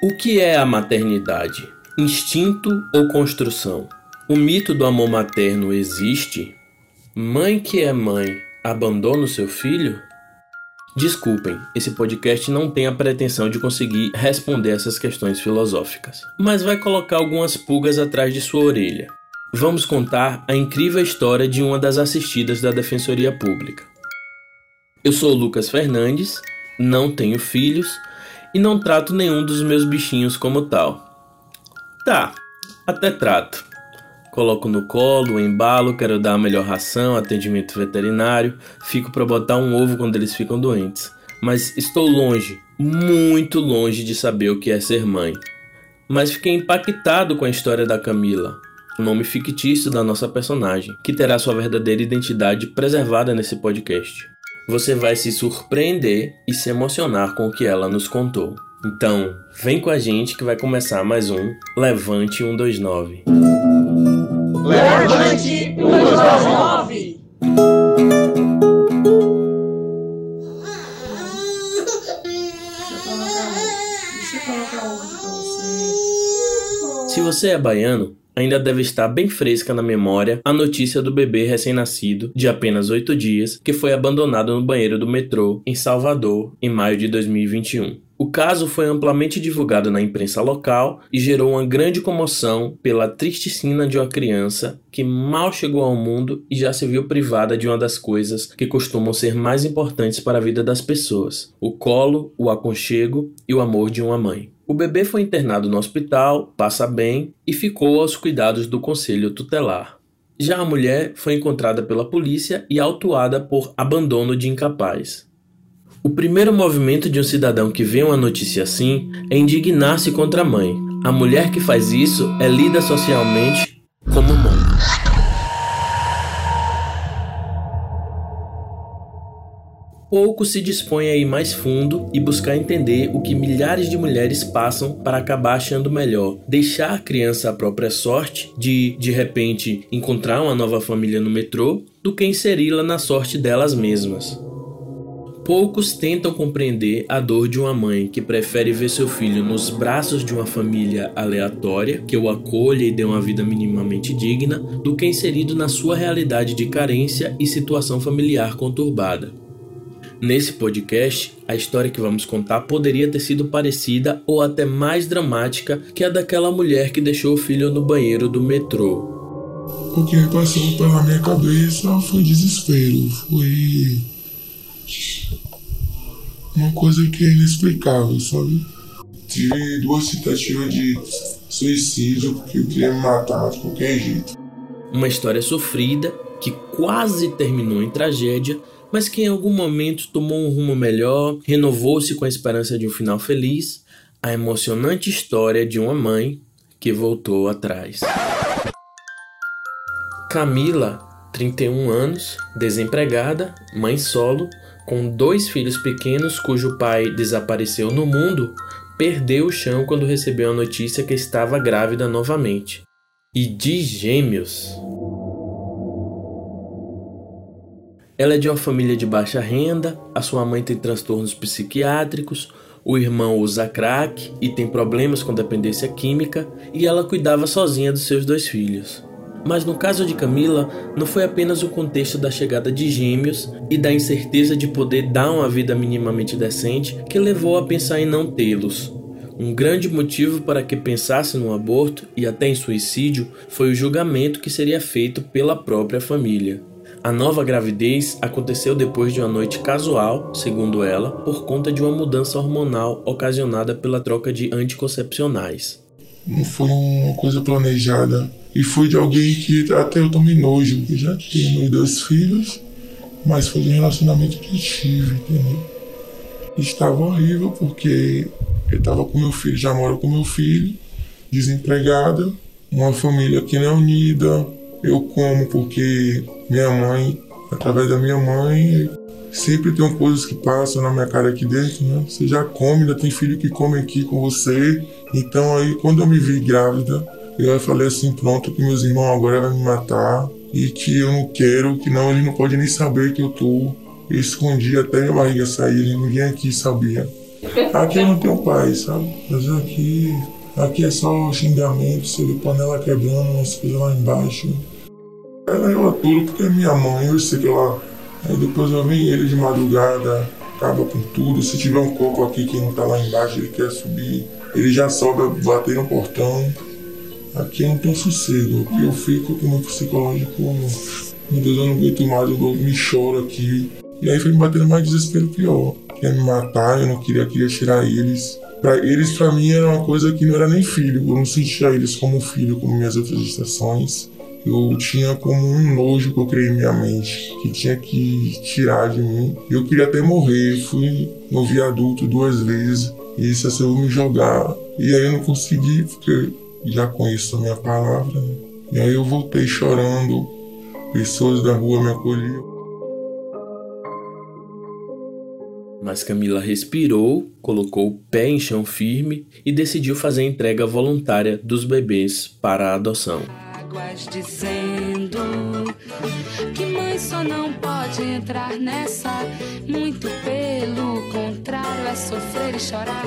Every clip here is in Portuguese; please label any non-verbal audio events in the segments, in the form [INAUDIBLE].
O que é a maternidade? Instinto ou construção? O mito do amor materno existe? Mãe que é mãe abandona o seu filho? Desculpem, esse podcast não tem a pretensão de conseguir responder essas questões filosóficas, mas vai colocar algumas pulgas atrás de sua orelha. Vamos contar a incrível história de uma das assistidas da Defensoria Pública. Eu sou Lucas Fernandes, não tenho filhos e não trato nenhum dos meus bichinhos como tal. Tá, até trato. Coloco no colo, embalo, quero dar a melhor ração, atendimento veterinário, fico para botar um ovo quando eles ficam doentes. Mas estou longe, muito longe de saber o que é ser mãe. Mas fiquei impactado com a história da Camila, o nome fictício da nossa personagem, que terá sua verdadeira identidade preservada nesse podcast você vai se surpreender e se emocionar com o que ela nos contou. Então, vem com a gente que vai começar mais um Levante 129. Levante 129! Se você é baiano, ainda deve estar bem fresca na memória a notícia do bebê recém-nascido, de apenas 8 dias, que foi abandonado no banheiro do metrô em Salvador em maio de 2021. O caso foi amplamente divulgado na imprensa local e gerou uma grande comoção pela triste cena de uma criança que mal chegou ao mundo e já se viu privada de uma das coisas que costumam ser mais importantes para a vida das pessoas: o colo, o aconchego e o amor de uma mãe. O bebê foi internado no hospital, passa bem e ficou aos cuidados do conselho tutelar. Já a mulher foi encontrada pela polícia e autuada por abandono de incapaz. O primeiro movimento de um cidadão que vê uma notícia assim é indignar-se contra a mãe. A mulher que faz isso é lida socialmente como mãe. Pouco se dispõe a ir mais fundo e buscar entender o que milhares de mulheres passam para acabar achando melhor deixar a criança à própria sorte de, de repente, encontrar uma nova família no metrô do que inseri-la na sorte delas mesmas. Poucos tentam compreender a dor de uma mãe que prefere ver seu filho nos braços de uma família aleatória que o acolha e dê uma vida minimamente digna, do que inserido na sua realidade de carência e situação familiar conturbada. Nesse podcast, a história que vamos contar poderia ter sido parecida ou até mais dramática que a daquela mulher que deixou o filho no banheiro do metrô. O que passou pela minha cabeça foi desespero, foi uma coisa que é inexplicável, sabe? Tive duas tentativas de suicídio porque eu queria me matar de qualquer jeito. Uma história sofrida que quase terminou em tragédia mas que em algum momento tomou um rumo melhor, renovou-se com a esperança de um final feliz, a emocionante história de uma mãe que voltou atrás. Camila, 31 anos, desempregada, mãe solo, com dois filhos pequenos cujo pai desapareceu no mundo, perdeu o chão quando recebeu a notícia que estava grávida novamente. E de gêmeos. Ela é de uma família de baixa renda, a sua mãe tem transtornos psiquiátricos, o irmão usa crack e tem problemas com dependência química, e ela cuidava sozinha dos seus dois filhos. Mas no caso de Camila, não foi apenas o contexto da chegada de gêmeos e da incerteza de poder dar uma vida minimamente decente que levou a pensar em não tê-los. Um grande motivo para que pensasse no aborto e até em suicídio foi o julgamento que seria feito pela própria família. A nova gravidez aconteceu depois de uma noite casual, segundo ela, por conta de uma mudança hormonal ocasionada pela troca de anticoncepcionais. Não foi uma coisa planejada. E foi de alguém que até eu tomei nojo, que já meus dois filhos, mas foi um relacionamento que tive, entendeu? Estava horrível porque eu estava com meu filho, já moro com meu filho, desempregado, uma família que não é unida, eu como porque minha mãe, através da minha mãe, sempre tem coisas que passam na minha cara aqui dentro, né? Você já come, ainda tem filho que come aqui com você. Então aí quando eu me vi grávida, eu falei assim, pronto, que meus irmãos agora vão me matar e que eu não quero, que não, ele não pode nem saber que eu tô. Eu escondi até minha barriga sair, ninguém aqui sabia. Aqui eu não tenho paz, sabe? Mas aqui, aqui é só xingamento, você vê panela quebrando, umas coisas lá embaixo. Ela eu aturo porque é minha mãe, eu sei que ela. Aí depois eu venho ele de madrugada, acaba com tudo. Se tiver um coco aqui que não tá lá embaixo, ele quer subir, ele já sobe, bater no portão. Aqui eu não tenho sossego, aqui eu fico com o meu psicológico. Meu Deus, eu não aguento mais, eu me choro aqui. E aí foi me batendo mais desespero pior. Queria me matar, eu não queria, queria tirar eles. Pra eles, pra mim, era uma coisa que não era nem filho. Eu não sentia eles como filho, como minhas outras estações. Eu tinha como um nojo que eu criei em minha mente, que tinha que tirar de mim. Eu queria até morrer. Fui no viaduto duas vezes. E isso assim, eu me jogar. E aí eu não consegui, porque já conheço a minha palavra. Né? E aí eu voltei chorando. Pessoas da rua me acolhiam. Mas Camila respirou, colocou o pé em chão firme e decidiu fazer a entrega voluntária dos bebês para a adoção. Dizendo que mãe só não pode entrar nessa, muito pelo contrário é sofrer e chorar,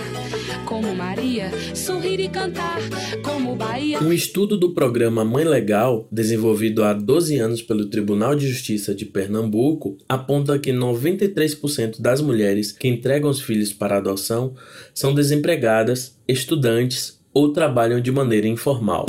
como Maria, sorrir e cantar, como Bahia. Um estudo do programa Mãe Legal, desenvolvido há 12 anos pelo Tribunal de Justiça de Pernambuco, aponta que 93% das mulheres que entregam os filhos para adoção são desempregadas, estudantes ou trabalham de maneira informal.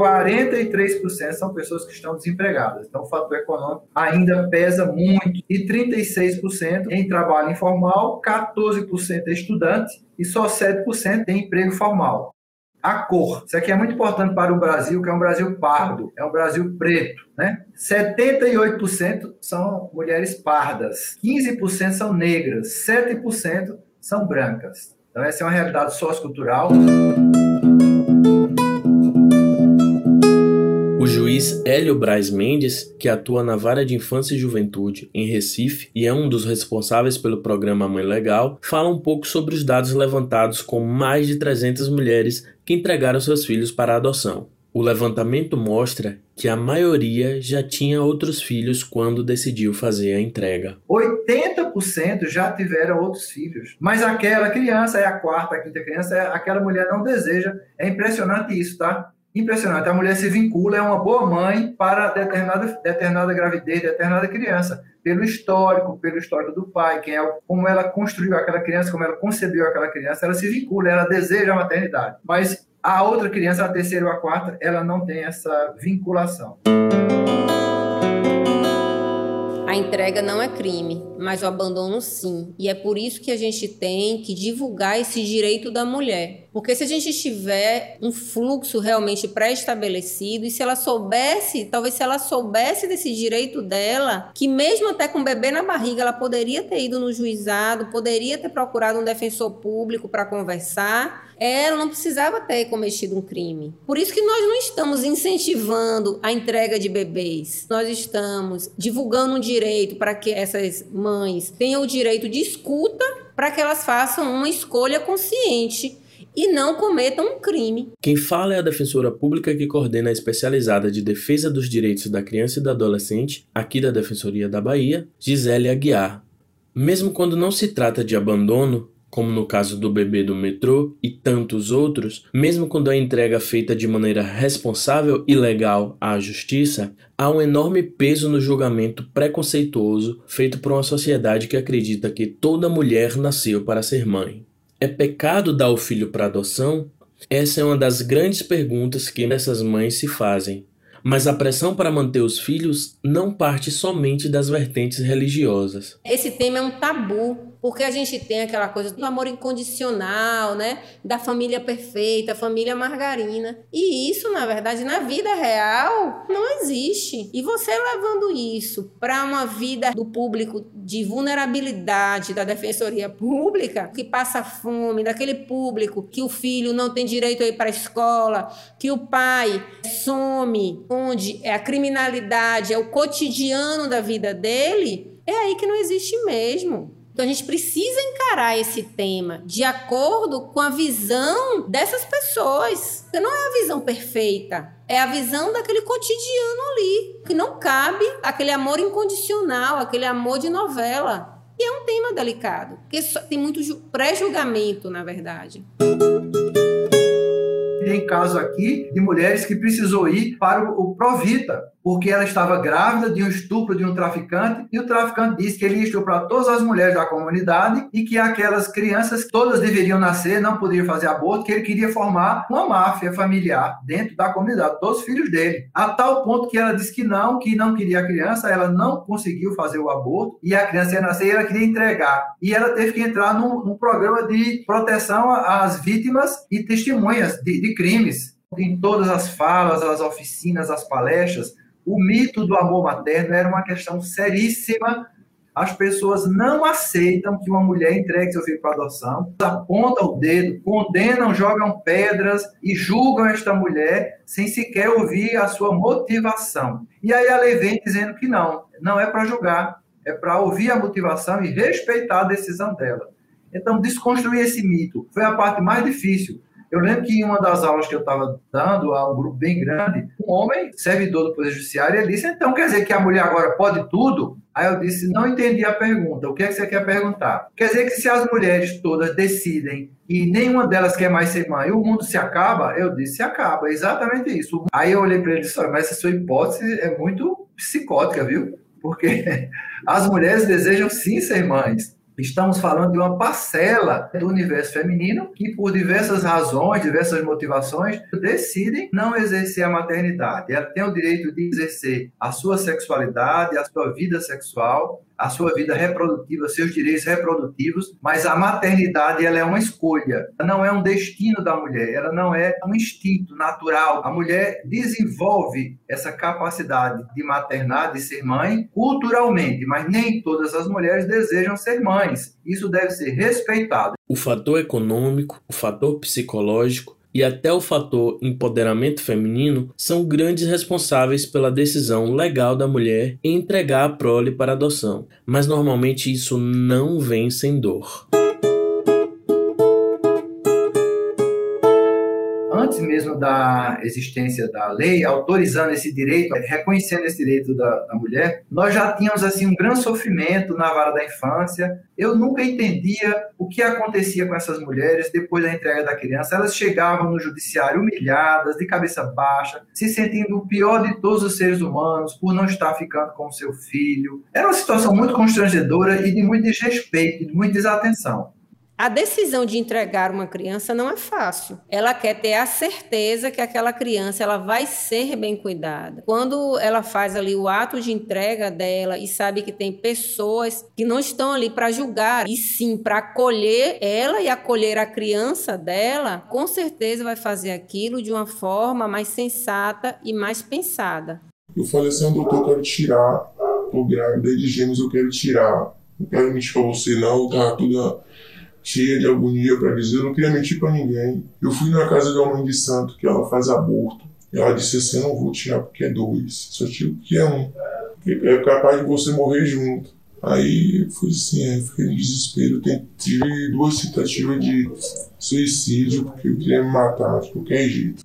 43% são pessoas que estão desempregadas. Então, o fator econômico ainda pesa muito. E 36% em trabalho informal, 14% é estudante e só 7% tem emprego formal. A cor. Isso aqui é muito importante para o Brasil, que é um Brasil pardo, é um Brasil preto. Né? 78% são mulheres pardas, 15% são negras, 7% são brancas. Então, essa é uma realidade sociocultural. Juiz Hélio Braz Mendes, que atua na Vara de Infância e Juventude em Recife e é um dos responsáveis pelo programa Mãe Legal, fala um pouco sobre os dados levantados com mais de 300 mulheres que entregaram seus filhos para adoção. O levantamento mostra que a maioria já tinha outros filhos quando decidiu fazer a entrega. 80% já tiveram outros filhos, mas aquela criança é a quarta, a quinta criança, é aquela mulher não deseja. É impressionante isso, tá? Impressionante. A mulher se vincula, é uma boa mãe para determinada, determinada gravidez, determinada criança, pelo histórico, pelo histórico do pai, quem é, como ela construiu aquela criança, como ela concebeu aquela criança, ela se vincula, ela deseja a maternidade. Mas a outra criança, a terceira ou a quarta, ela não tem essa vinculação. A entrega não é crime, mas o abandono sim. E é por isso que a gente tem que divulgar esse direito da mulher. Porque se a gente tiver um fluxo realmente pré-estabelecido e se ela soubesse, talvez se ela soubesse desse direito dela, que mesmo até com o bebê na barriga, ela poderia ter ido no juizado, poderia ter procurado um defensor público para conversar, ela não precisava ter cometido um crime. Por isso que nós não estamos incentivando a entrega de bebês. Nós estamos divulgando um direito para que essas mães tenham o direito de escuta para que elas façam uma escolha consciente e não cometam um crime. Quem fala é a defensora pública que coordena a especializada de defesa dos direitos da criança e do adolescente, aqui da Defensoria da Bahia, Gisele Aguiar. Mesmo quando não se trata de abandono, como no caso do bebê do metrô e tantos outros, mesmo quando a entrega é feita de maneira responsável e legal à justiça, há um enorme peso no julgamento preconceituoso feito por uma sociedade que acredita que toda mulher nasceu para ser mãe. É pecado dar o filho para adoção? Essa é uma das grandes perguntas que essas mães se fazem. Mas a pressão para manter os filhos não parte somente das vertentes religiosas. Esse tema é um tabu porque a gente tem aquela coisa do amor incondicional, né? Da família perfeita, família margarina. E isso, na verdade, na vida real, não existe. E você levando isso para uma vida do público de vulnerabilidade da defensoria pública, que passa fome, daquele público que o filho não tem direito a ir para a escola, que o pai some, onde é a criminalidade, é o cotidiano da vida dele, é aí que não existe mesmo. Então a gente precisa encarar esse tema de acordo com a visão dessas pessoas. Porque não é a visão perfeita, é a visão daquele cotidiano ali, que não cabe aquele amor incondicional, aquele amor de novela. E é um tema delicado, porque tem muito pré-julgamento, na verdade. Tem caso aqui de mulheres que precisou ir para o Provita, porque ela estava grávida de um estupro de um traficante e o traficante disse que ele ia estuprar todas as mulheres da comunidade e que aquelas crianças todas deveriam nascer, não poderiam fazer aborto, que ele queria formar uma máfia familiar dentro da comunidade, todos os filhos dele. A tal ponto que ela disse que não, que não queria a criança, ela não conseguiu fazer o aborto e a criança ia nascer e ela queria entregar. E ela teve que entrar num, num programa de proteção às vítimas e testemunhas de, de crimes em todas as falas, as oficinas, as palestras, o mito do amor materno era uma questão seríssima. As pessoas não aceitam que uma mulher entregue seu filho para adoção, apontam o dedo, condenam, jogam pedras e julgam esta mulher sem sequer ouvir a sua motivação. E aí a lei vem dizendo que não, não é para julgar, é para ouvir a motivação e respeitar a decisão dela. Então, desconstruir esse mito foi a parte mais difícil, eu lembro que em uma das aulas que eu estava dando a um grupo bem grande, um homem, servidor do Poder Judiciário, ele disse: então quer dizer que a mulher agora pode tudo? Aí eu disse: não entendi a pergunta. O que é que você quer perguntar? Quer dizer que se as mulheres todas decidem e nenhuma delas quer mais ser mãe, o mundo se acaba? Eu disse: se acaba. É exatamente isso. Aí eu olhei para ele e disse: mas essa sua hipótese é muito psicótica, viu? Porque [LAUGHS] as mulheres desejam sim ser mães. Estamos falando de uma parcela do universo feminino que, por diversas razões, diversas motivações, decidem não exercer a maternidade. Ela tem o direito de exercer a sua sexualidade, a sua vida sexual, a sua vida reprodutiva, seus direitos reprodutivos, mas a maternidade ela é uma escolha, não é um destino da mulher, ela não é um instinto natural. A mulher desenvolve essa capacidade de maternar, de ser mãe, culturalmente, mas nem todas as mulheres desejam ser mães. Isso deve ser respeitado. O fator econômico, o fator psicológico e até o fator empoderamento feminino são grandes responsáveis pela decisão legal da mulher em entregar a prole para adoção, mas normalmente isso não vem sem dor. Da existência da lei, autorizando esse direito, reconhecendo esse direito da, da, mulher, nós já tínhamos assim um grande sofrimento na vara da infância. Eu nunca entendia o que acontecia com essas mulheres depois da entrega da criança. Elas chegavam no judiciário humilhadas, de cabeça baixa, se sentindo o pior de todos os seres humanos por não estar ficando com o seu filho. Era uma situação muito constrangedora e de muito desrespeito, de muita desatenção. A decisão de entregar uma criança não é fácil. Ela quer ter a certeza que aquela criança ela vai ser bem cuidada. Quando ela faz ali o ato de entrega dela e sabe que tem pessoas que não estão ali para julgar, e sim para acolher ela e acolher a criança dela, com certeza vai fazer aquilo de uma forma mais sensata e mais pensada. Eu falei assim, doutor, eu quero tirar o grávida de gêmeos, eu quero tirar. Não quero mentir pra você, não, tá tudo cheia de agonia para dizer, eu não queria mentir para ninguém. Eu fui na casa da mãe de santo, que ela faz aborto. Ela disse assim, eu não vou tirar porque é dois, só tiro porque é um. É capaz de você morrer junto. Aí foi assim, aí fiquei em desespero. Eu tive duas tentativas de suicídio, porque eu queria me matar de qualquer jeito.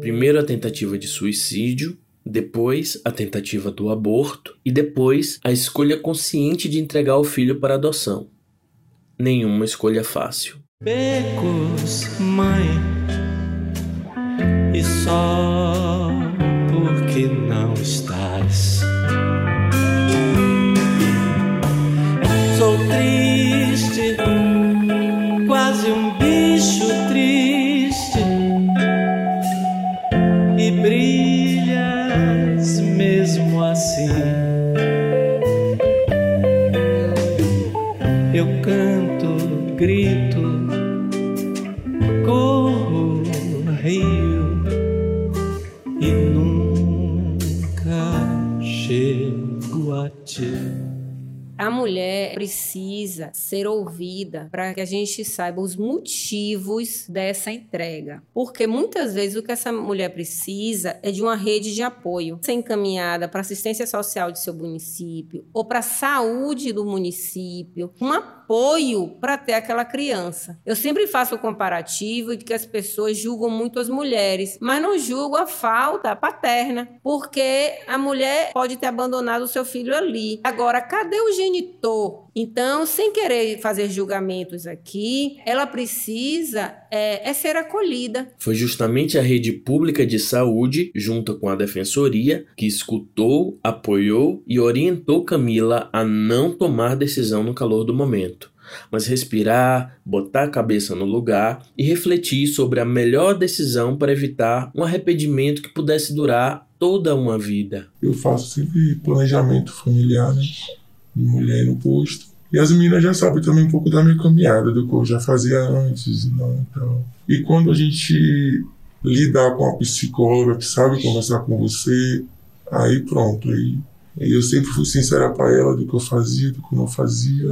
Primeiro a tentativa de suicídio, depois a tentativa do aborto e depois a escolha consciente de entregar o filho para adoção. Nenhuma escolha fácil. Becos, mãe, e só porque não estás. Precisa ser ouvida para que a gente saiba os motivos dessa entrega. Porque muitas vezes o que essa mulher precisa é de uma rede de apoio, ser encaminhada para assistência social de seu município ou para a saúde do município, apoio para ter aquela criança. Eu sempre faço o comparativo de que as pessoas julgam muito as mulheres, mas não julgam a falta paterna, porque a mulher pode ter abandonado o seu filho ali. Agora, cadê o genitor? Então, sem querer fazer julgamentos aqui, ela precisa é, é, ser acolhida. Foi justamente a rede pública de saúde, junto com a defensoria, que escutou, apoiou e orientou Camila a não tomar decisão no calor do momento, mas respirar, botar a cabeça no lugar e refletir sobre a melhor decisão para evitar um arrependimento que pudesse durar toda uma vida. Eu faço sempre planejamento familiar, né? mulher no posto. E as meninas já sabem também um pouco da minha caminhada, do que eu já fazia antes. Não, então. E quando a gente lidar com a psicóloga que sabe conversar com você, aí pronto. Aí, eu sempre fui sincera para ela do que eu fazia, do que eu não fazia.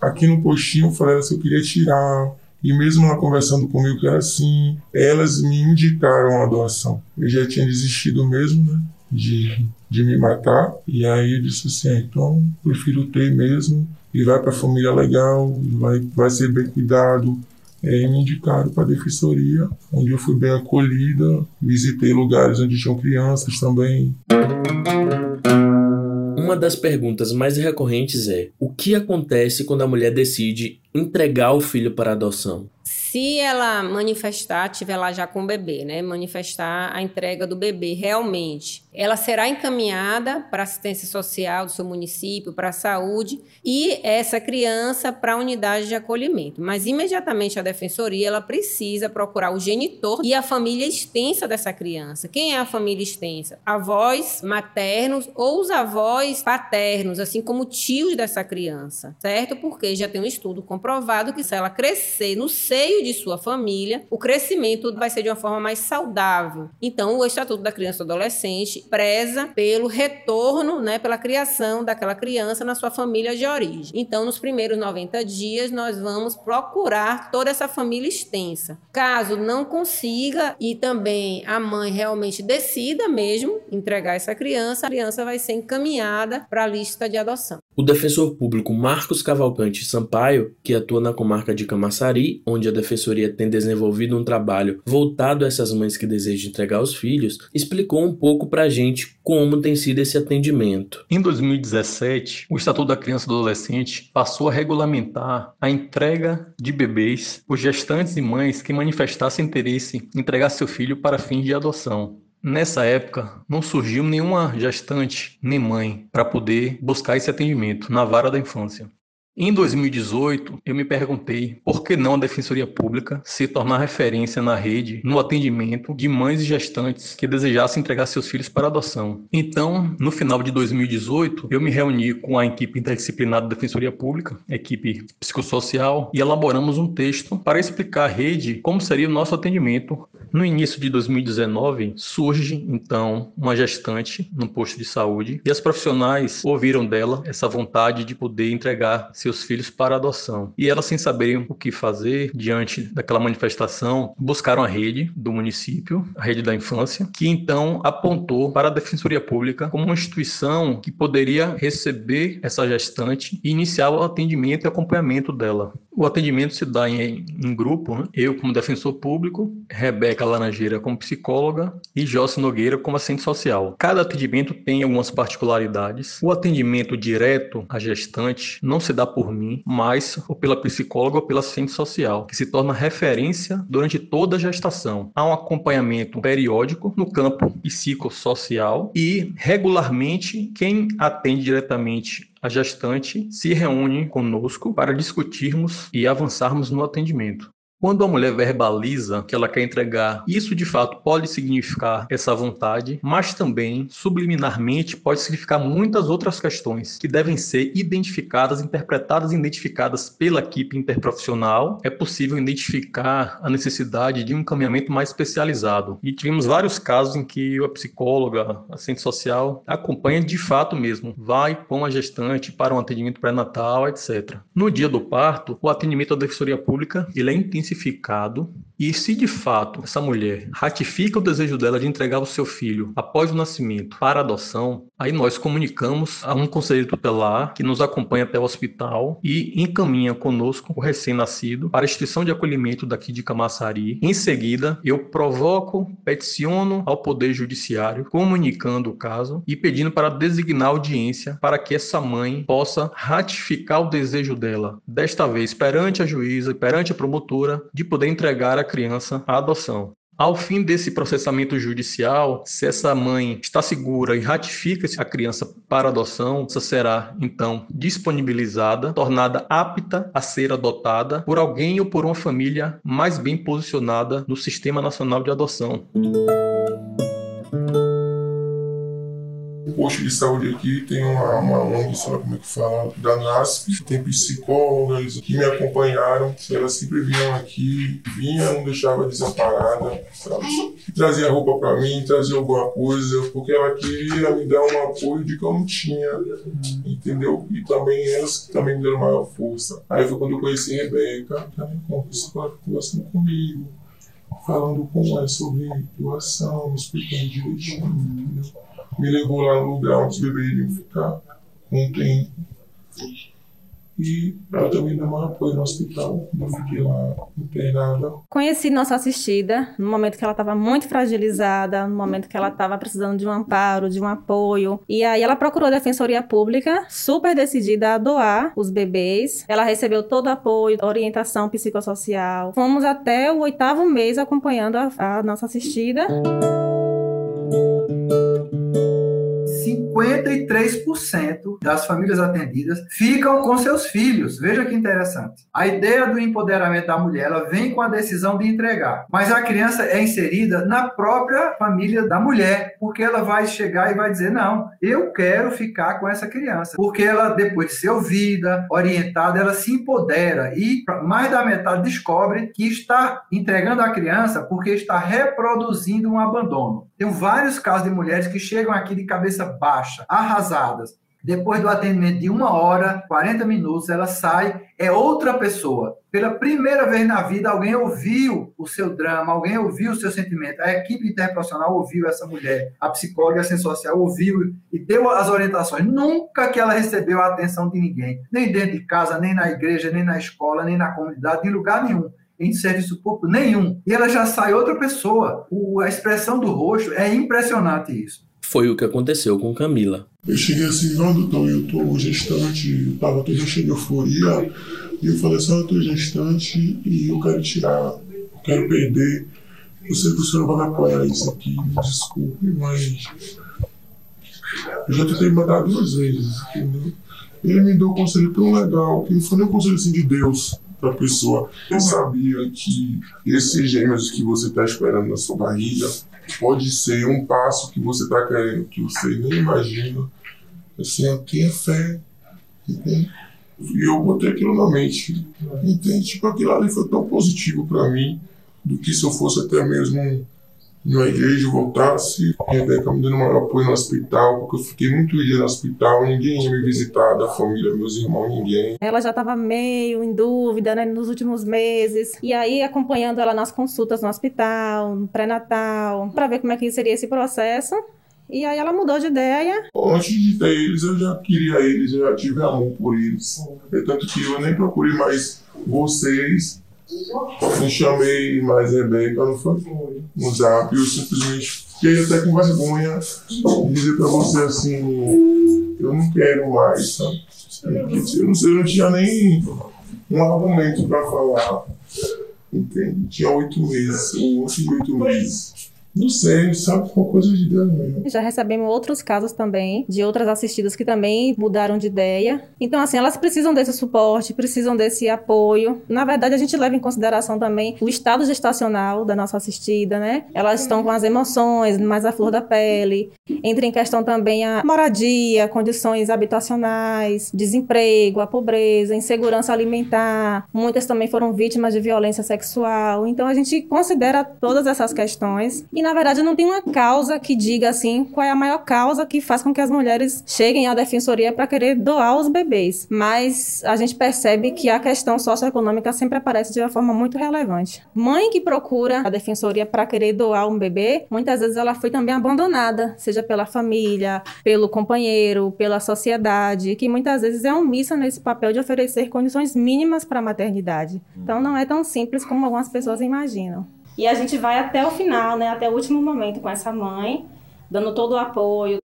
Aqui no postinho eu falei se eu queria tirar. E mesmo ela conversando comigo que era assim, elas me indicaram a doação. Eu já tinha desistido mesmo, né? De de me matar. E aí eu disse assim, ah, então prefiro ter mesmo e vai para a família legal, vai, vai ser bem cuidado. E me indicaram para a defensoria, onde eu fui bem acolhida, visitei lugares onde tinham crianças também. Uma das perguntas mais recorrentes é: o que acontece quando a mulher decide entregar o filho para adoção? Se ela manifestar, tiver lá já com o bebê, né, manifestar a entrega do bebê realmente, ela será encaminhada para assistência social do seu município, para a saúde e essa criança para a unidade de acolhimento. Mas imediatamente a defensoria ela precisa procurar o genitor e a família extensa dessa criança. Quem é a família extensa? Avós maternos ou os avós paternos, assim como tios dessa criança, certo? Porque já tem um estudo comprovado que se ela crescer no seio de sua família, o crescimento vai ser de uma forma mais saudável. Então, o Estatuto da Criança e do Adolescente preza pelo retorno, né, pela criação daquela criança na sua família de origem. Então, nos primeiros 90 dias, nós vamos procurar toda essa família extensa. Caso não consiga e também a mãe realmente decida mesmo entregar essa criança, a criança vai ser encaminhada para a lista de adoção. O defensor público Marcos Cavalcante Sampaio, que atua na comarca de Camaçari, onde a defensoria tem desenvolvido um trabalho voltado a essas mães que desejam entregar os filhos, explicou um pouco para a gente como tem sido esse atendimento. Em 2017, o Estatuto da Criança e do Adolescente passou a regulamentar a entrega de bebês por gestantes e mães que manifestassem interesse em entregar seu filho para fins de adoção. Nessa época, não surgiu nenhuma gestante nem mãe para poder buscar esse atendimento na vara da infância. Em 2018, eu me perguntei por que não a Defensoria Pública se tornar referência na rede no atendimento de mães e gestantes que desejassem entregar seus filhos para adoção. Então, no final de 2018, eu me reuni com a equipe interdisciplinar da Defensoria Pública, equipe psicossocial, e elaboramos um texto para explicar à rede como seria o nosso atendimento. No início de 2019, surge então uma gestante no posto de saúde e as profissionais ouviram dela essa vontade de poder entregar seus filhos para adoção. E elas, sem saberem o que fazer diante daquela manifestação, buscaram a rede do município, a rede da infância, que então apontou para a Defensoria Pública como uma instituição que poderia receber essa gestante e iniciar o atendimento e acompanhamento dela. O atendimento se dá em, em grupo, né? eu como defensor público, Rebeca Laranjeira como psicóloga e Jossi Nogueira como assistente social. Cada atendimento tem algumas particularidades. O atendimento direto à gestante não se dá por mim, mas ou pela psicóloga ou pela assistente social, que se torna referência durante toda a gestação. Há um acompanhamento periódico no campo psicossocial e regularmente quem atende diretamente a gestante se reúne conosco para discutirmos e avançarmos no atendimento. Quando a mulher verbaliza que ela quer entregar, isso de fato pode significar essa vontade, mas também subliminarmente pode significar muitas outras questões que devem ser identificadas, interpretadas e identificadas pela equipe interprofissional. É possível identificar a necessidade de um encaminhamento mais especializado. E tivemos vários casos em que a psicóloga, a assistente social, acompanha de fato mesmo, vai com a gestante para um atendimento pré-natal, etc. No dia do parto, o atendimento da defensoria pública ele é intensificado intensificado E se de fato essa mulher ratifica o desejo dela de entregar o seu filho após o nascimento para adoção, aí nós comunicamos a um conselheiro tutelar que nos acompanha até o hospital e encaminha conosco o recém-nascido para a instituição de acolhimento daqui de Camaçari. Em seguida, eu provoco, peticiono ao Poder Judiciário, comunicando o caso e pedindo para designar audiência para que essa mãe possa ratificar o desejo dela, desta vez perante a juíza perante a promotora, de poder entregar a criança à adoção. Ao fim desse processamento judicial, se essa mãe está segura e ratifica a criança para adoção, essa será então disponibilizada, tornada apta a ser adotada por alguém ou por uma família mais bem posicionada no Sistema Nacional de Adoção. Posto de saúde aqui tem uma, uma ONG, sei lá como é que fala, da NASP, tem psicólogas que me acompanharam, elas sempre vinham aqui, vinham, não deixava desamparada, sabe? Trazia roupa para mim, trazia alguma coisa, porque ela queria me dar um apoio de que eu não tinha, entendeu? E também elas que também me deram maior força. Aí foi quando eu conheci a Rebeca, também com psicóloga conversando comigo, falando como é sobre doação, me explicando direitinho, entendeu? Me levou lá no lugar onde os bebês iriam ficar um tempo. E ela também deu um apoio no hospital, eu fiquei lá internada. Conheci nossa assistida no momento que ela estava muito fragilizada, no momento que ela estava precisando de um amparo, de um apoio. E aí ela procurou a Defensoria Pública, super decidida a doar os bebês. Ela recebeu todo o apoio, orientação psicossocial. Fomos até o oitavo mês acompanhando a, a nossa assistida. assim 53% das famílias atendidas ficam com seus filhos. Veja que interessante. A ideia do empoderamento da mulher, ela vem com a decisão de entregar, mas a criança é inserida na própria família da mulher, porque ela vai chegar e vai dizer: "Não, eu quero ficar com essa criança". Porque ela depois de ser ouvida, orientada, ela se empodera e mais da metade descobre que está entregando a criança porque está reproduzindo um abandono. Tem vários casos de mulheres que chegam aqui de cabeça baixa, arrasadas. Depois do atendimento de uma hora, 40 minutos, ela sai, é outra pessoa. Pela primeira vez na vida, alguém ouviu o seu drama, alguém ouviu o seu sentimento. A equipe interprofissional ouviu essa mulher, a psicóloga a social ouviu e deu as orientações. Nunca que ela recebeu a atenção de ninguém, nem dentro de casa, nem na igreja, nem na escola, nem na comunidade, em lugar nenhum em serviço público nenhum. E ela já sai outra pessoa. O, a expressão do rosto é impressionante isso. Foi o que aconteceu com Camila. Eu cheguei assim, não, doutor, eu tô gestante, eu tava toda cheia de euforia. E eu falei assim, eu tô gestante e eu quero tirar, eu quero perder. Eu sei que o senhor vai me apoiar isso aqui, me desculpe, mas eu já tentei mandar duas vezes, entendeu? Ele me deu um conselho tão legal, que não foi nem um conselho assim de Deus para a pessoa. Eu sabia que esses gêmeos que você está esperando na sua barriga pode ser um passo que você está querendo, que você nem imagina. Assim, eu tenho fé. Entende? E eu botei aquilo na mente. Entende? Tipo, aquilo ali foi tão positivo para mim, do que se eu fosse até mesmo numa igreja voltasse, Rebeca me dando maior apoio no hospital, porque eu fiquei muito dia no hospital, ninguém ia me visitar, da família, meus irmãos, ninguém. Ela já estava meio em dúvida, né, nos últimos meses. E aí, acompanhando ela nas consultas no hospital, no pré-natal, para ver como é que seria esse processo. E aí ela mudou de ideia. Antes de ter eles, eu já queria eles, eu já tive amor por eles. É tanto que eu nem procurei mais vocês não chamei mais Rebeca, não foi no zap, eu simplesmente fiquei até com vergonha de dizer pra você assim, eu não quero mais, sabe? Eu não, sei, eu não tinha nem um argumento pra falar, entende? Tinha oito meses, ou oito meses. Não sei, sabe? Foi coisa de Deus mesmo. Já recebemos outros casos também, de outras assistidas que também mudaram de ideia. Então, assim, elas precisam desse suporte, precisam desse apoio. Na verdade, a gente leva em consideração também o estado gestacional da nossa assistida, né? Elas estão com as emoções mais à flor da pele. Entra em questão também a moradia, condições habitacionais, desemprego, a pobreza, insegurança alimentar. Muitas também foram vítimas de violência sexual. Então, a gente considera todas essas questões. E na verdade, não tem uma causa que diga assim qual é a maior causa que faz com que as mulheres cheguem à defensoria para querer doar os bebês. Mas a gente percebe que a questão socioeconômica sempre aparece de uma forma muito relevante. Mãe que procura a defensoria para querer doar um bebê, muitas vezes ela foi também abandonada, seja pela família, pelo companheiro, pela sociedade, que muitas vezes é omissa nesse papel de oferecer condições mínimas para a maternidade. Então não é tão simples como algumas pessoas imaginam. E a gente vai até o final, né, até o último momento com essa mãe, dando todo o apoio.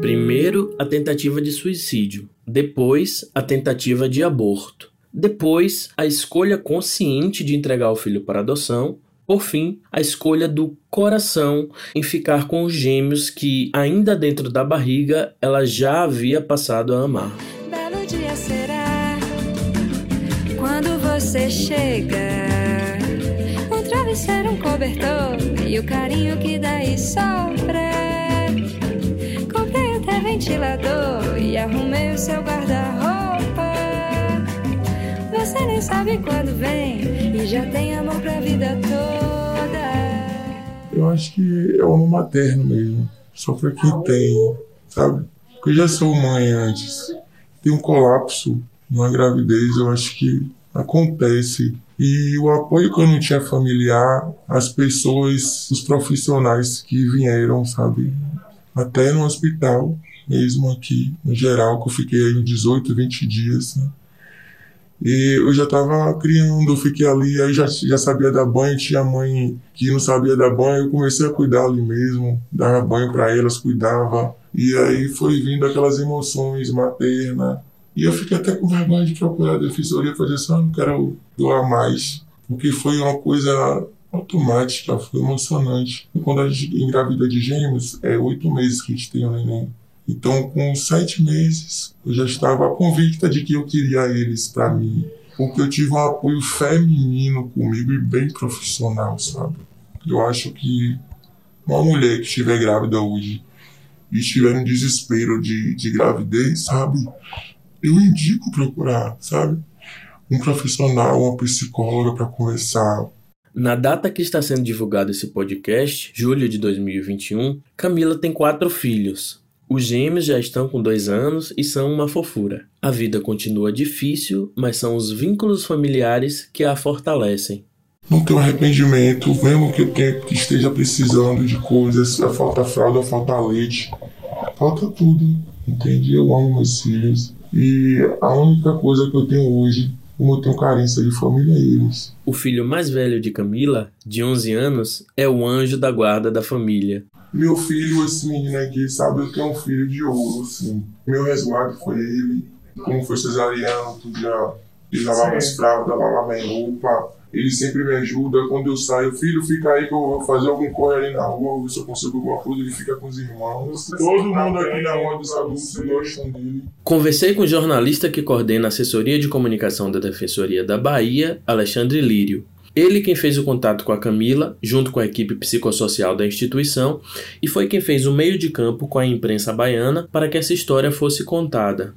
Primeiro, a tentativa de suicídio, depois, a tentativa de aborto, depois, a escolha consciente de entregar o filho para adoção, por fim, a escolha do coração em ficar com os gêmeos que, ainda dentro da barriga, ela já havia passado a amar. Você chega. Um travesseiro, um cobertor e o carinho que daí sobra. Comprei até ventilador e arrumei o seu guarda-roupa. Você nem sabe quando vem e já tem amor pra vida toda. Eu acho que é o amor materno mesmo. Só pra quem tem, sabe? Porque eu já sou mãe antes. Tem um colapso numa gravidez, eu acho que acontece. E o apoio que eu não tinha familiar, as pessoas, os profissionais que vieram, sabe? Até no hospital, mesmo aqui, no geral, que eu fiquei aí uns 18, 20 dias, né? E eu já estava criando, eu fiquei ali, aí já, já sabia dar banho, tinha mãe que não sabia dar banho, eu comecei a cuidar ali mesmo, dava banho para elas, cuidava. E aí foi vindo aquelas emoções maternas. E eu fiquei até com vergonha de procurar defensoria, fazer assim, ah, não quero doar mais. Porque foi uma coisa automática, foi emocionante. Quando a gente engravida de gêmeos, é oito meses que a gente tem o neném. Então, com sete meses, eu já estava convicta de que eu queria eles para mim, porque eu tive um apoio feminino comigo e bem profissional, sabe? Eu acho que uma mulher que estiver grávida hoje e estiver em desespero de, de gravidez, sabe? Eu indico procurar, sabe? Um profissional, uma psicóloga para conversar, Na data que está sendo divulgado esse podcast, julho de 2021, Camila tem quatro filhos. Os gêmeos já estão com dois anos e são uma fofura. A vida continua difícil, mas são os vínculos familiares que a fortalecem. não tenho arrependimento, mesmo que que esteja precisando de coisas, falta fralda, falta leite, falta tudo, entende? Eu amo meus filhos e a única coisa que eu tenho hoje, como eu tenho carência de família, é eles. O filho mais velho de Camila, de 11 anos, é o anjo da guarda da família. Meu filho, esse menino aqui, sabe, eu tenho um filho de ouro, assim. Meu resguardo foi ele, como foi cesariano, tudo já. Ele lavava as fraldas, lavava minha roupa. Ele sempre me ajuda. Quando eu saio, filho, fica aí que eu vou fazer algum corre ali na rua, ver se eu consigo alguma coisa. Ele fica com os irmãos. Todo mundo aqui na rua dos adultos gostam dele. Conversei com o jornalista que coordena a assessoria de comunicação da Defensoria da Bahia, Alexandre Lírio. Ele quem fez o contato com a Camila, junto com a equipe psicossocial da instituição, e foi quem fez o meio de campo com a imprensa baiana para que essa história fosse contada.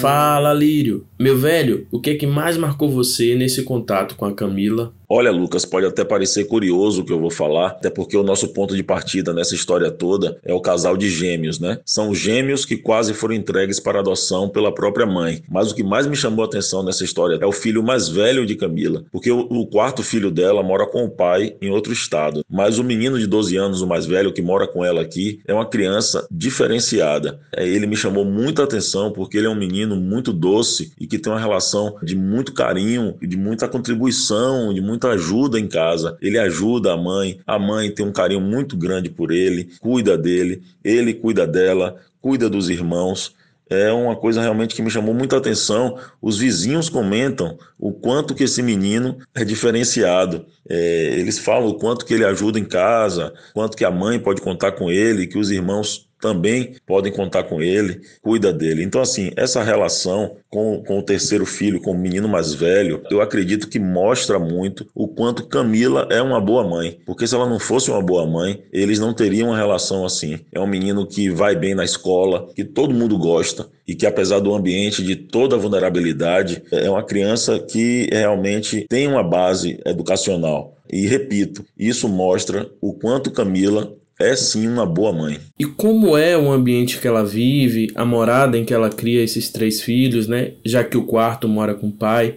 Fala, Lírio. Meu velho, o que é que mais marcou você nesse contato com a Camila? Olha, Lucas, pode até parecer curioso o que eu vou falar, até porque o nosso ponto de partida nessa história toda é o casal de gêmeos, né? São gêmeos que quase foram entregues para adoção pela própria mãe. Mas o que mais me chamou a atenção nessa história é o filho mais velho de Camila, porque o, quarto filho dela mora com o pai em outro estado. Mas o menino de 12 anos, o mais velho, que mora com ela aqui, é uma criança diferenciada. É, ele me chamou muita atenção porque ele é um menino muito doce e que tem uma relação de muito carinho, de muita contribuição, de muita ajuda em casa. Ele ajuda a mãe, a mãe tem um carinho muito grande por ele, cuida dele, ele cuida dela, cuida dos irmãos. É uma coisa realmente que me chamou muita atenção. Os vizinhos comentam o quanto que esse menino é diferenciado. É, eles falam o quanto que ele ajuda em casa, quanto que a mãe pode contar com ele, que os irmãos também podem contar com ele, cuida dele. Então, assim, essa relação com, com o terceiro filho, com o menino mais velho, eu acredito que mostra muito o quanto Camila é uma boa mãe. Porque se ela não fosse uma boa mãe, eles não teriam uma relação assim. É um menino que vai bem na escola, que todo mundo gosta e que, apesar do ambiente de toda a vulnerabilidade, é uma criança que realmente tem uma base educacional. E repito, isso mostra o quanto Camila é sim uma boa mãe. E como é o ambiente que ela vive, a morada em que ela cria esses três filhos, né? Já que o quarto mora com o pai.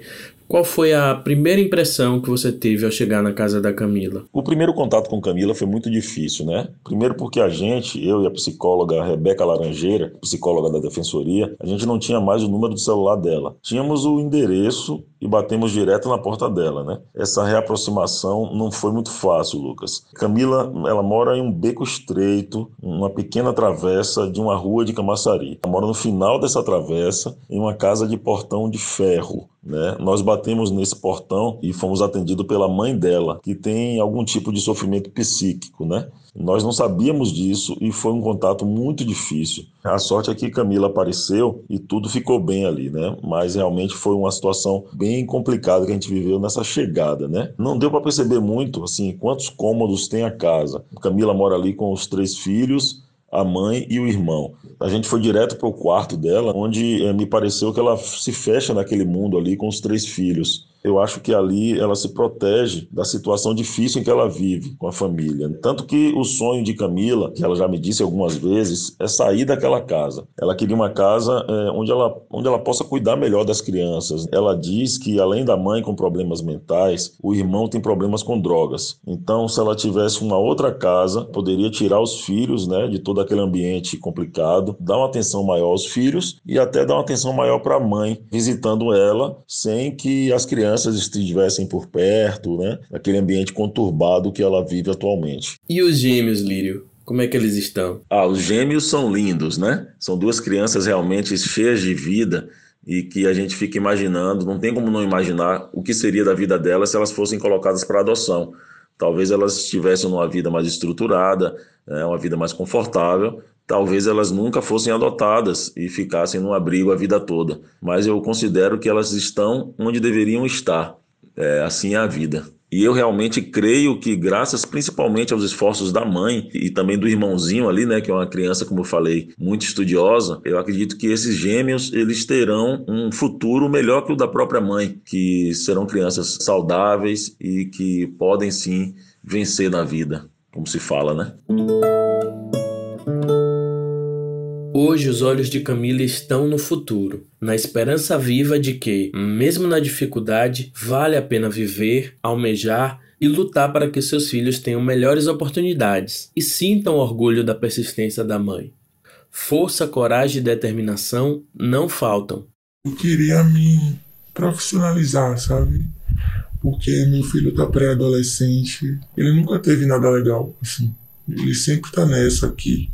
Qual foi a primeira impressão que você teve ao chegar na casa da Camila? O primeiro contato com Camila foi muito difícil, né? Primeiro porque a gente, eu e a psicóloga Rebeca Laranjeira, psicóloga da Defensoria, a gente não tinha mais o número do celular dela. Tínhamos o endereço e batemos direto na porta dela, né? Essa reaproximação não foi muito fácil, Lucas. Camila, ela mora em um beco estreito, uma pequena travessa de uma rua de Camaçari. Ela mora no final dessa travessa, em uma casa de portão de ferro. Né? Nós batemos nesse portão e fomos atendidos pela mãe dela, que tem algum tipo de sofrimento psíquico, né? Nós não sabíamos disso e foi um contato muito difícil. A sorte é que Camila apareceu e tudo ficou bem ali, né? Mas realmente foi uma situação bem complicada que a gente viveu nessa chegada, né? Não deu para perceber muito, assim, quantos cômodos tem a casa. Camila mora ali com os três filhos, a mãe e o irmão. A gente foi direto para o quarto dela, onde é, me pareceu que ela se fecha naquele mundo ali com os três filhos eu acho que ali ela se protege da situação difícil em que ela vive com a família. Tanto que o sonho de Camila, que ela já me disse algumas vezes, é sair daquela casa. Ela queria uma casa é, onde, ela, onde ela possa cuidar melhor das crianças. Ela diz que, além da mãe com problemas mentais, o irmão tem problemas com drogas. Então, se ela tivesse uma outra casa, poderia tirar os filhos né, de todo aquele ambiente complicado, dar uma atenção maior aos filhos e até dar uma atenção maior para a mãe, visitando ela, sem que as crianças crianças estivessem por perto, né? Aquele ambiente conturbado que ela vive atualmente. E os gêmeos, Lírio? Como é que eles estão? Ah, os gêmeos são lindos, né? São duas crianças realmente cheias de vida e que a gente fica imaginando, não tem como não imaginar o que seria da vida delas se elas fossem colocadas para adoção. Talvez elas estivessem numa vida mais estruturada, né, uma vida mais confortável, talvez elas nunca fossem adotadas e ficassem no abrigo a vida toda. Mas eu considero que elas estão onde deveriam estar. É, assim é a vida. E eu realmente creio que, graças principalmente aos esforços da mãe e também do irmãozinho ali, né, que é uma criança, como eu falei, muito estudiosa, eu acredito que esses gêmeos eles terão um futuro melhor que o da própria mãe, que serão crianças saudáveis e que podem sim vencer na vida, como se fala, né? Hoje os olhos de Camila estão no futuro, na esperança viva de que, mesmo na dificuldade, vale a pena viver, almejar e lutar para que seus filhos tenham melhores oportunidades e sintam orgulho da persistência da mãe. Força, coragem e determinação não faltam. Eu queria me profissionalizar, sabe? Porque meu filho tá pré-adolescente, ele nunca teve nada legal, assim. Ele sempre tá nessa aqui.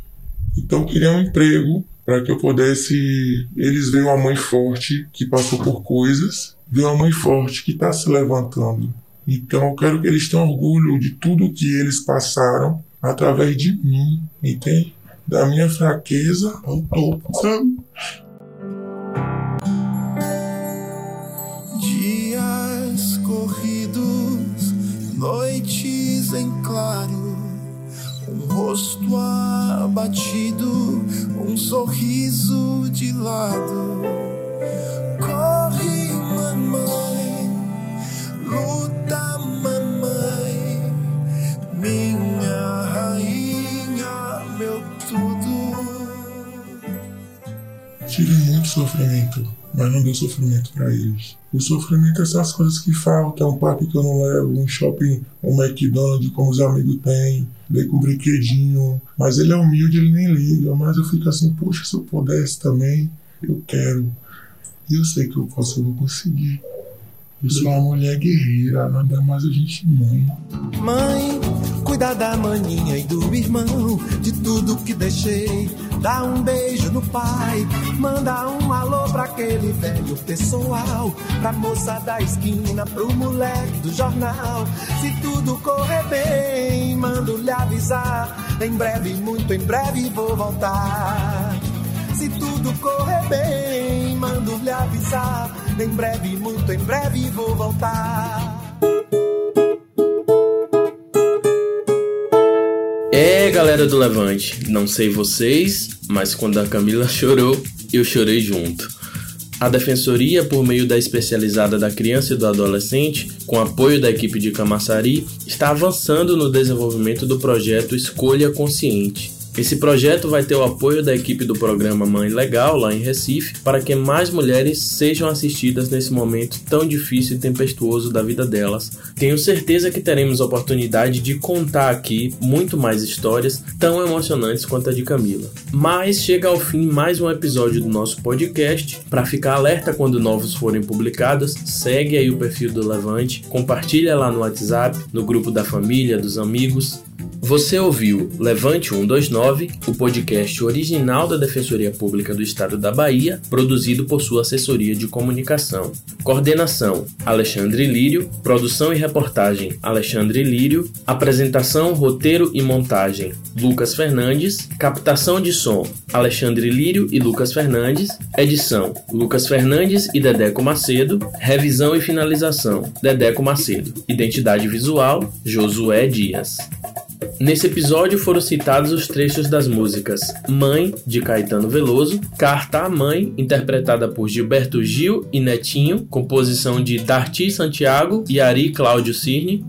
Então queria um emprego para que eu pudesse. Eles veem uma mãe forte que passou por coisas, ver uma mãe forte que está se levantando. Então eu quero que eles tenham orgulho de tudo que eles passaram através de mim, entende? Da minha fraqueza ao topo, sabe? Dias corridos, noites em claro rosto abatido, um sorriso de lado. Sofrimento mas não deu sofrimento para eles. O sofrimento é essas coisas que faltam, um parque que eu não levo, um shopping, um McDonald's como os amigos têm, daí com um brinquedinho. Mas ele é humilde, ele nem liga, mas eu fico assim, poxa, se eu pudesse também, eu quero. E eu sei que eu posso, eu vou conseguir. Eu sou uma mulher guerreira, nada mais a gente mãe. Mãe, cuida da maninha e do irmão. de tudo que deixei. Dá um beijo no pai, manda um alô pra aquele velho pessoal, pra moça da esquina, pro moleque do jornal. Se tudo correr bem, mando lhe avisar. Em breve, muito em breve vou voltar. Se tudo correr bem, mando lhe avisar. Em breve, muito em breve vou voltar. É, galera do Levante, não sei vocês, mas quando a Camila [LAUGHS] chorou, eu chorei junto. A Defensoria, por meio da especializada da criança e do adolescente, com apoio da equipe de Camaçari, está avançando no desenvolvimento do projeto Escolha Consciente. Esse projeto vai ter o apoio da equipe do programa Mãe Legal, lá em Recife, para que mais mulheres sejam assistidas nesse momento tão difícil e tempestuoso da vida delas. Tenho certeza que teremos a oportunidade de contar aqui muito mais histórias tão emocionantes quanto a de Camila. Mas chega ao fim mais um episódio do nosso podcast. Para ficar alerta quando novos forem publicados, segue aí o perfil do Levante, compartilha lá no WhatsApp, no grupo da família, dos amigos. Você ouviu Levante 129, o podcast original da Defensoria Pública do Estado da Bahia, produzido por sua assessoria de comunicação. Coordenação: Alexandre Lírio, produção e reportagem: Alexandre Lírio, apresentação, roteiro e montagem: Lucas Fernandes, captação de som: Alexandre Lírio e Lucas Fernandes, edição: Lucas Fernandes e Dedeco Macedo, revisão e finalização: Dedeco Macedo, identidade visual: Josué Dias. Nesse episódio foram citados os trechos das músicas Mãe, de Caetano Veloso, Carta à Mãe, interpretada por Gilberto Gil e Netinho, composição de Darty Santiago e Ari Cláudio Cirne,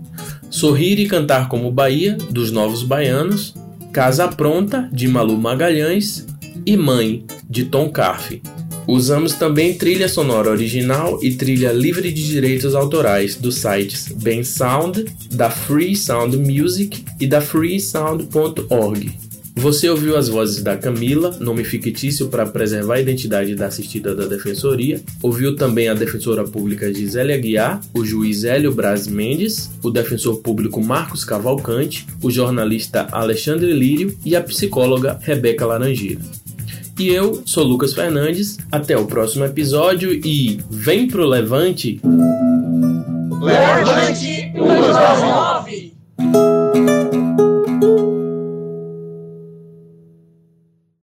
Sorrir e Cantar como Bahia, dos Novos Baianos, Casa Pronta, de Malu Magalhães e Mãe, de Tom Carfe. Usamos também trilha sonora original e trilha livre de direitos autorais dos sites Ben Sound, da Free Sound Music e da freesound.org. Você ouviu as vozes da Camila, nome fictício para preservar a identidade da assistida da Defensoria. Ouviu também a defensora pública Gisélia Guiar, o juiz Hélio Braz Mendes, o defensor público Marcos Cavalcante, o jornalista Alexandre Lírio e a psicóloga Rebeca Laranjeira. E eu sou Lucas Fernandes. Até o próximo episódio e vem pro Levante. Levante